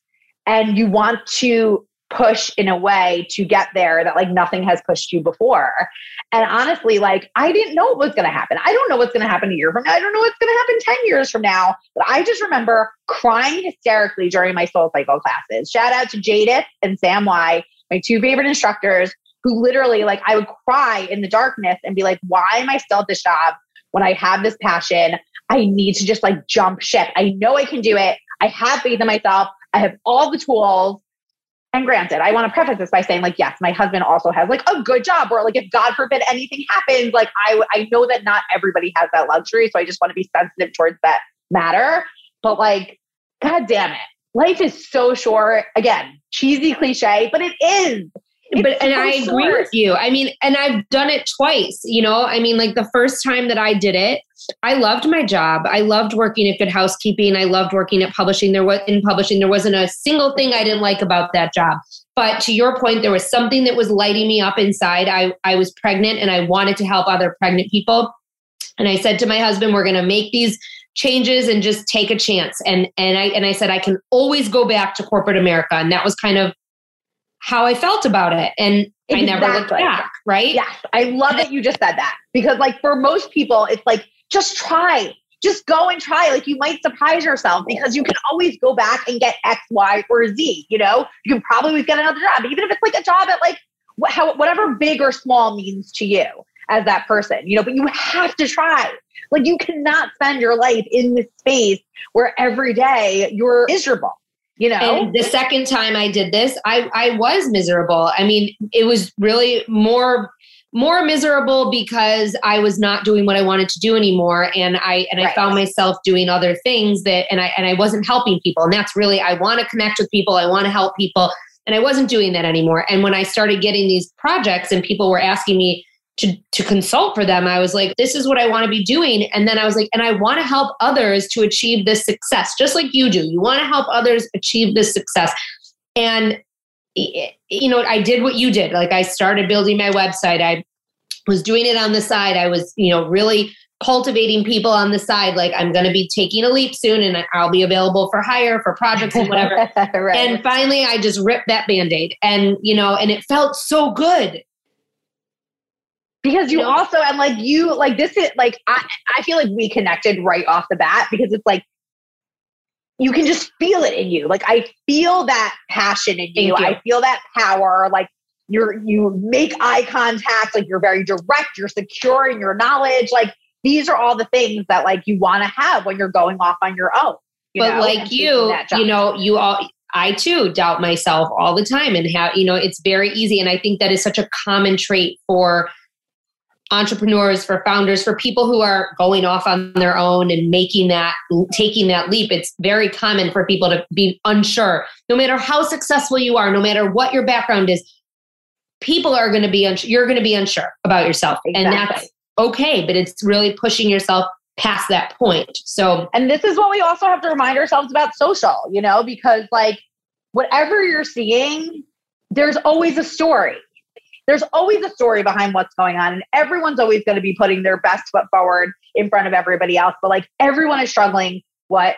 and you want to push in a way to get there that like nothing has pushed you before. And honestly, like I didn't know what was going to happen. I don't know what's going to happen a year from now. I don't know what's going to happen 10 years from now. But I just remember crying hysterically during my soul cycle classes. Shout out to Jadith and Sam Y, my two favorite instructors who literally like I would cry in the darkness and be like, why am I still at this job when I have this passion? I need to just like jump ship. I know I can do it. I have faith in myself. I have all the tools. And granted, I want to preface this by saying, like, yes, my husband also has like a good job, or like if God forbid anything happens, like I I know that not everybody has that luxury. So I just want to be sensitive towards that matter. But like, god damn it. Life is so short. Again, cheesy cliche, but it is but and I agree with you. I mean, and I've done it twice, you know. I mean, like the first time that I did it, I loved my job. I loved working at Good Housekeeping. I loved working at publishing. There was in publishing, there wasn't a single thing I didn't like about that job. But to your point, there was something that was lighting me up inside. I, I was pregnant and I wanted to help other pregnant people. And I said to my husband, we're gonna make these changes and just take a chance. And and I and I said I can always go back to corporate America. And that was kind of how I felt about it. And exactly. I never looked back, right? Yes. I love that you just said that because, like, for most people, it's like, just try, just go and try. Like, you might surprise yourself because you can always go back and get X, Y, or Z. You know, you can probably always get another job, even if it's like a job at like how, whatever big or small means to you as that person, you know, but you have to try. Like, you cannot spend your life in this space where every day you're miserable you know? And the second time i did this i i was miserable. I mean it was really more more miserable because I was not doing what I wanted to do anymore. And I and I found myself doing other things that and I and I wasn't helping people. And that's really I want to connect with people. I want to help people. And I wasn't doing that anymore. And when I started getting these projects and people were asking me to to consult for them I was like this is what I want to be doing and then I was like and I want to help others to achieve this success just like you do you want to help others achieve this success and you know, I did what you did. Like I started building my website. I was doing it on the side. I was, you know, really cultivating people on the side. Like I'm going to be taking a leap soon and I'll be available for hire for projects and whatever. right. And finally I just ripped that band-aid and, you know, and it felt so good. Because you, also, and like you, like this is like, I, I feel like we connected right off the bat because it's like, you can just feel it in you. Like I feel that passion in you. you. I feel that power. Like you're you make eye contact. Like you're very direct. You're secure in your knowledge. Like these are all the things that like you want to have when you're going off on your own. You but know, like you, you know, you all. I too doubt myself all the time and how, you know, it's very easy. And I think that is such a common trait for entrepreneurs, for founders, for people who are going off on their own and making that, taking that leap. It's very common for people to be unsure. No matter how successful you are, no matter what your background is, people are going to be unsure. You're going to be unsure about yourself. Exactly. And that's okay, but it's really pushing yourself past that point. So, and this is what we also have to remind ourselves about social, you know, because like whatever you're seeing, there's always a story there's always a story behind what's going on and everyone's always going to be putting their best foot forward in front of everybody else but like everyone is struggling what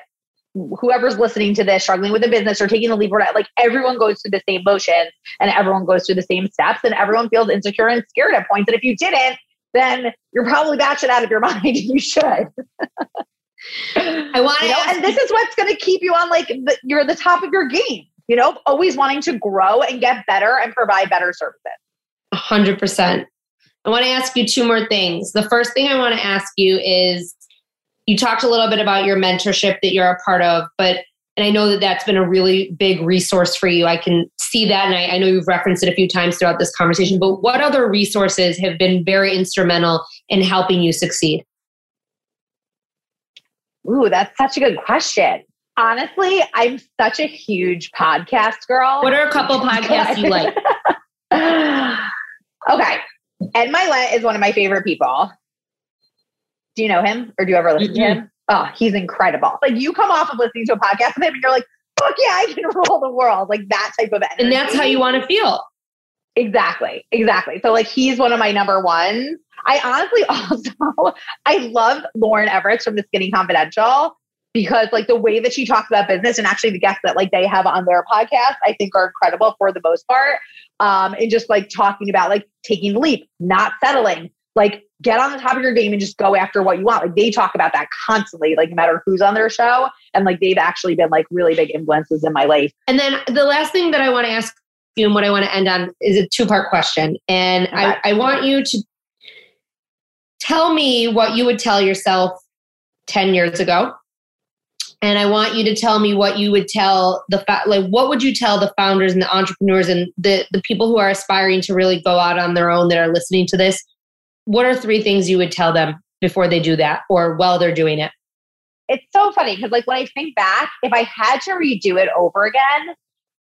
whoever's listening to this struggling with a business or taking the leap or not, like everyone goes through the same motions and everyone goes through the same steps and everyone feels insecure and scared at points and if you didn't then you're probably batshit out of your mind and you should I want to, you know, and this is what's going to keep you on like the, you're at the top of your game. You know, always wanting to grow and get better and provide better services. 100%. I want to ask you two more things. The first thing I want to ask you is you talked a little bit about your mentorship that you're a part of, but and I know that that's been a really big resource for you. I can see that, and I, I know you've referenced it a few times throughout this conversation. But what other resources have been very instrumental in helping you succeed? Ooh, that's such a good question. Honestly, I'm such a huge podcast girl. What are a couple podcasts you like? Okay. Ed Mylett is one of my favorite people. Do you know him or do you ever listen mm-hmm. to him? Oh, he's incredible. Like you come off of listening to a podcast with him and you're like, fuck yeah, I can rule the world. Like that type of energy. And that's how you want to feel. Exactly. Exactly. So like he's one of my number ones. I honestly also I love Lauren Evarts from the Skinny Confidential because like the way that she talks about business and actually the guests that like they have on their podcast, I think are incredible for the most part. Um, and just like talking about like taking the leap, not settling, like get on the top of your game and just go after what you want. Like they talk about that constantly, like no matter who's on their show. And like they've actually been like really big influences in my life. And then the last thing that I want to ask you and what I want to end on is a two part question. And okay. I, I want you to tell me what you would tell yourself 10 years ago and I want you to tell me what you would tell the fa- like what would you tell the founders and the entrepreneurs and the the people who are aspiring to really go out on their own that are listening to this. What are three things you would tell them before they do that or while they're doing it? It's so funny because like when I think back, if I had to redo it over again,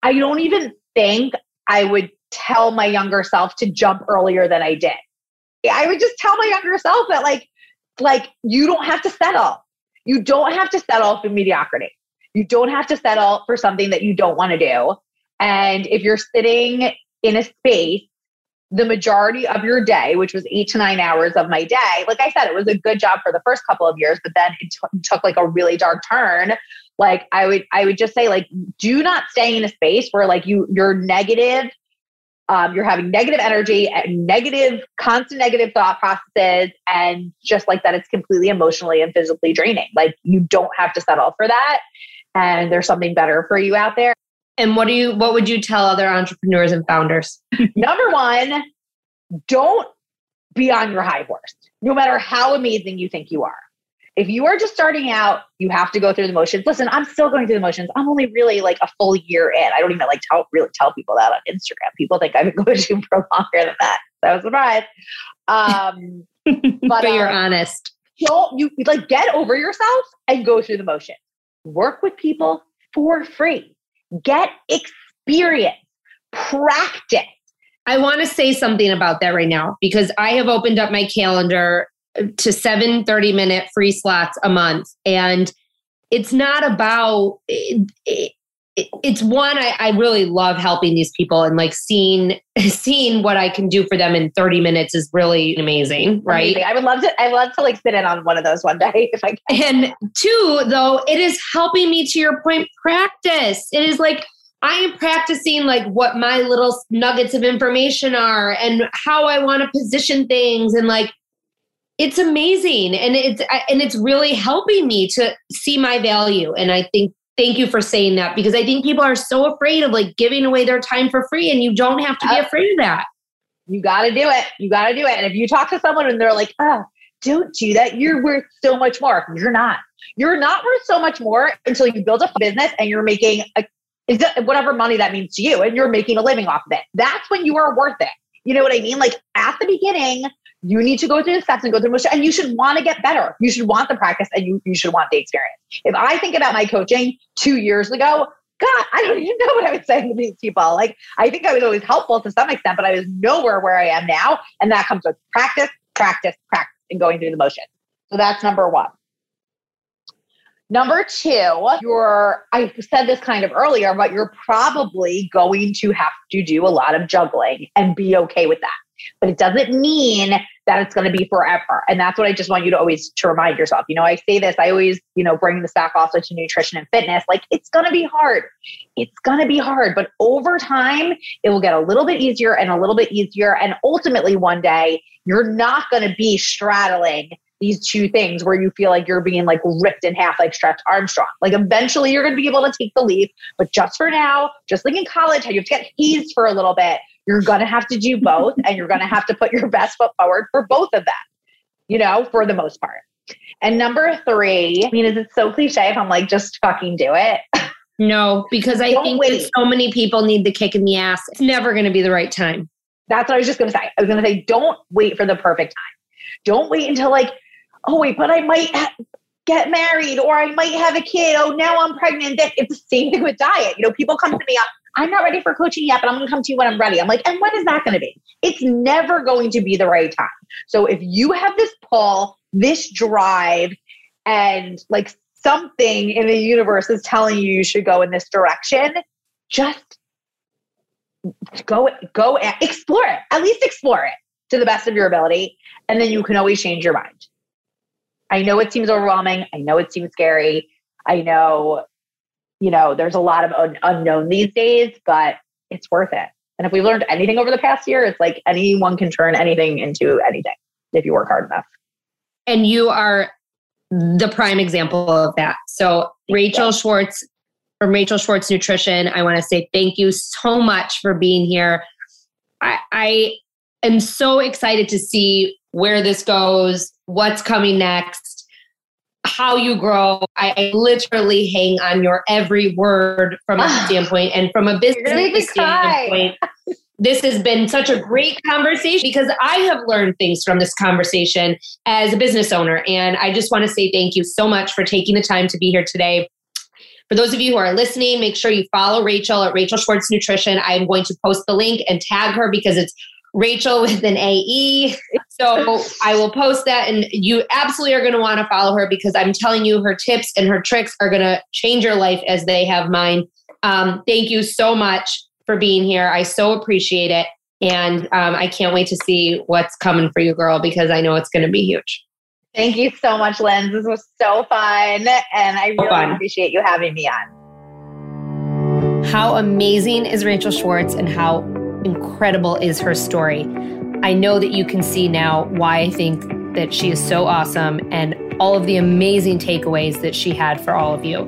I don't even think I would tell my younger self to jump earlier than I did. I would just tell my younger self that like like you don't have to settle you don't have to settle for mediocrity. You don't have to settle for something that you don't want to do. And if you're sitting in a space the majority of your day, which was eight to nine hours of my day, like I said, it was a good job for the first couple of years, but then it t- took like a really dark turn. Like I would, I would just say, like, do not stay in a space where like you you're negative um, you're having negative energy and negative, constant negative thought processes, and just like that, it's completely emotionally and physically draining. Like you don't have to settle for that, and there's something better for you out there. And what do you? What would you tell other entrepreneurs and founders? Number one, don't be on your high horse, no matter how amazing you think you are. If you are just starting out, you have to go through the motions. Listen, I'm still going through the motions. I'm only really like a full year in. I don't even like tell really tell people that on Instagram. People think I've been coaching for longer than that. That was surprise. Um, but, but you're um, honest. Don't you like get over yourself and go through the motion. Work with people for free. Get experience. Practice. I want to say something about that right now because I have opened up my calendar to seven 30 minute free slots a month. And it's not about, it, it, it's one I, I, really love helping these people and like seeing seeing what I can do for them in 30 minutes is really amazing, right? Amazing. I would love to I love to like sit in on one of those one day if I can. And two, though, it is helping me to your point practice. It is like I am practicing like what my little nuggets of information are and how I want to position things and like it's amazing and it's and it's really helping me to see my value and I think thank you for saying that because I think people are so afraid of like giving away their time for free and you don't have to be afraid of that. You got to do it. You got to do it. And if you talk to someone and they're like, "Oh, don't do that. You're worth so much more." You're not. You're not worth so much more until you build a business and you're making a whatever money that means to you and you're making a living off of it. That's when you are worth it. You know what I mean? Like at the beginning, you need to go through the steps and go through the motion and you should want to get better. You should want the practice and you, you should want the experience. If I think about my coaching two years ago, God, I don't even know what I was saying to these people. Like, I think I was always helpful to some extent, but I was nowhere where I am now. And that comes with practice, practice, practice, and going through the motion. So that's number one. Number two, you're, I said this kind of earlier, but you're probably going to have to do a lot of juggling and be okay with that. But it doesn't mean that it's going to be forever. And that's what I just want you to always to remind yourself. You know, I say this, I always, you know, bring this back also to nutrition and fitness. Like it's going to be hard. It's going to be hard, but over time, it will get a little bit easier and a little bit easier. And ultimately, one day, you're not going to be straddling these two things where you feel like you're being like ripped in half like Stretch Armstrong. Like eventually you're going to be able to take the leap, but just for now, just like in college, how you have to get hazed for a little bit, you're going to have to do both and you're going to have to put your best foot forward for both of them, you know, for the most part. And number three, I mean, is it so cliche if I'm like, just fucking do it? No, because I Don't think that so many people need the kick in the ass. It's never going to be the right time. That's what I was just going to say. I was going to say, don't wait for the perfect time. Don't wait until like oh wait, but I might ha- get married or I might have a kid. Oh, now I'm pregnant. It's the same thing with diet. You know, people come to me, I'm not ready for coaching yet, but I'm going to come to you when I'm ready. I'm like, and when is that going to be? It's never going to be the right time. So if you have this pull, this drive, and like something in the universe is telling you you should go in this direction, just go go explore it. At least explore it to the best of your ability, and then you can always change your mind. I know it seems overwhelming. I know it seems scary. I know, you know, there's a lot of un- unknown these days, but it's worth it. And if we learned anything over the past year, it's like anyone can turn anything into anything if you work hard enough. And you are the prime example of that. So, Rachel yeah. Schwartz from Rachel Schwartz Nutrition, I want to say thank you so much for being here. I, I am so excited to see where this goes, what's coming next, how you grow. I, literally hang on your every word from a standpoint and from a business standpoint. this has been such a great conversation because I have learned things from this conversation as a business owner. And I just want to say thank you so much for taking the time to be here today. For those of you who are listening, make sure you follow Rachel at Rachel Schwartz Nutrition. I'm going to post the link and tag her because it's Rachel with an AE. So I will post that, and you absolutely are going to want to follow her because I'm telling you, her tips and her tricks are going to change your life as they have mine. Um, thank you so much for being here. I so appreciate it. And um, I can't wait to see what's coming for you, girl, because I know it's going to be huge. Thank you so much, Lynn. This was so fun. And I really fun. appreciate you having me on. How amazing is Rachel Schwartz and how incredible is her story. I know that you can see now why I think that she is so awesome and all of the amazing takeaways that she had for all of you.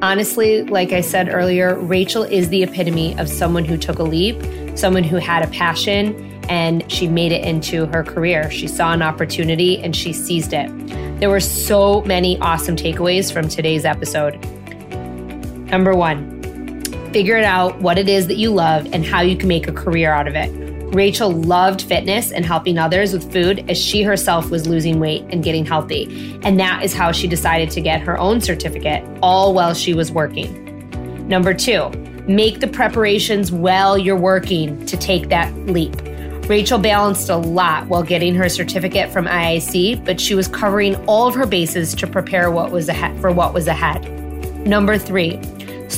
Honestly, like I said earlier, Rachel is the epitome of someone who took a leap, someone who had a passion, and she made it into her career. She saw an opportunity and she seized it. There were so many awesome takeaways from today's episode. Number one, figure it out what it is that you love and how you can make a career out of it. Rachel loved fitness and helping others with food as she herself was losing weight and getting healthy. And that is how she decided to get her own certificate, all while she was working. Number two, make the preparations while you're working to take that leap. Rachel balanced a lot while getting her certificate from IIC, but she was covering all of her bases to prepare what was ahead for what was ahead. Number 3,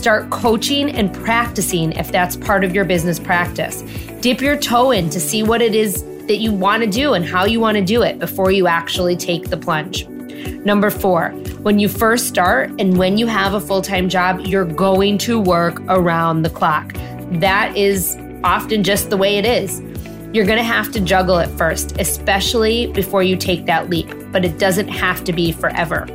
start coaching and practicing if that's part of your business practice. Dip your toe in to see what it is that you want to do and how you want to do it before you actually take the plunge. Number 4, when you first start and when you have a full-time job, you're going to work around the clock. That is often just the way it is. You're going to have to juggle it first, especially before you take that leap, but it doesn't have to be forever.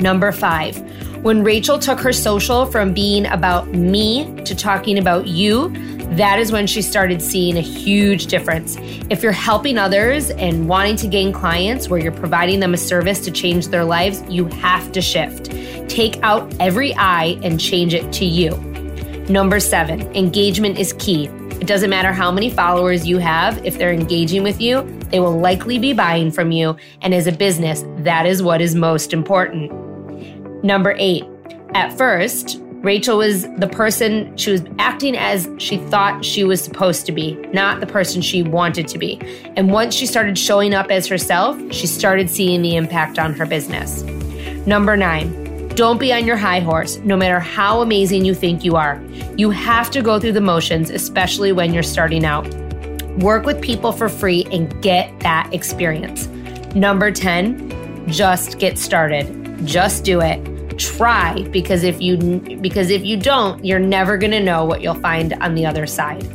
Number five, when Rachel took her social from being about me to talking about you, that is when she started seeing a huge difference. If you're helping others and wanting to gain clients where you're providing them a service to change their lives, you have to shift. Take out every I and change it to you. Number seven, engagement is key. It doesn't matter how many followers you have, if they're engaging with you, they will likely be buying from you. And as a business, that is what is most important. Number eight, at first, Rachel was the person she was acting as she thought she was supposed to be, not the person she wanted to be. And once she started showing up as herself, she started seeing the impact on her business. Number nine, don't be on your high horse, no matter how amazing you think you are. You have to go through the motions, especially when you're starting out. Work with people for free and get that experience. Number 10, just get started. Just do it. Try because if you because if you don't, you're never going to know what you'll find on the other side.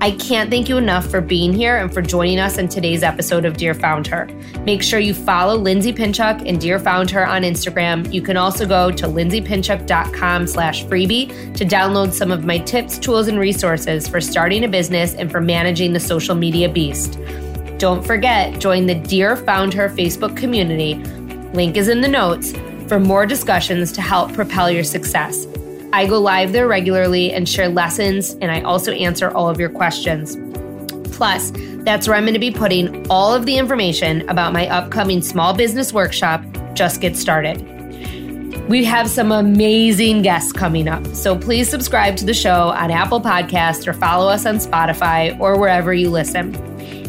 I can't thank you enough for being here and for joining us in today's episode of Dear Found Her. Make sure you follow Lindsay Pinchuk and Dear Found Her on Instagram. You can also go to lindsaypinchuk.com slash freebie to download some of my tips, tools, and resources for starting a business and for managing the social media beast. Don't forget, join the Dear Found Her Facebook community. Link is in the notes for more discussions to help propel your success. I go live there regularly and share lessons, and I also answer all of your questions. Plus, that's where I'm going to be putting all of the information about my upcoming small business workshop, Just Get Started. We have some amazing guests coming up, so please subscribe to the show on Apple Podcasts or follow us on Spotify or wherever you listen.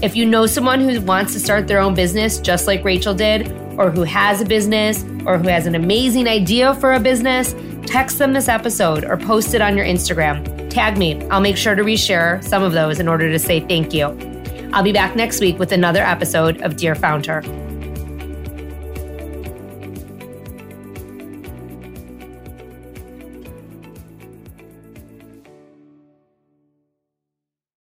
If you know someone who wants to start their own business just like Rachel did, or who has a business, or who has an amazing idea for a business, text them this episode or post it on your Instagram. Tag me. I'll make sure to reshare some of those in order to say thank you. I'll be back next week with another episode of Dear Found Her.